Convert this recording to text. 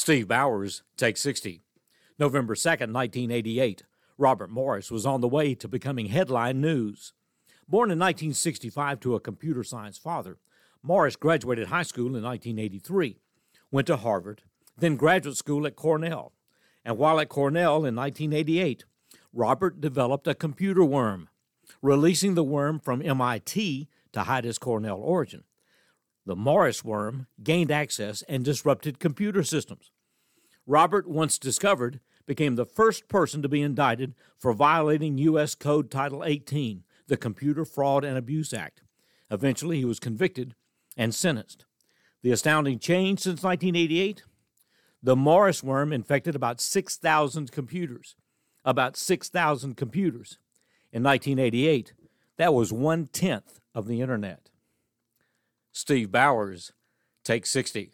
Steve Bowers takes 60. November 2nd, 1988. Robert Morris was on the way to becoming headline news. Born in 1965 to a computer science father, Morris graduated high school in 1983, went to Harvard, then graduate school at Cornell. And while at Cornell in 1988, Robert developed a computer worm, releasing the worm from MIT to hide his Cornell origin. The Morris worm gained access and disrupted computer systems. Robert, once discovered, became the first person to be indicted for violating U.S. Code Title 18, the Computer Fraud and Abuse Act. Eventually, he was convicted and sentenced. The astounding change since 1988 the Morris worm infected about 6,000 computers. About 6,000 computers. In 1988, that was one tenth of the internet. Steve Bowers, take 60.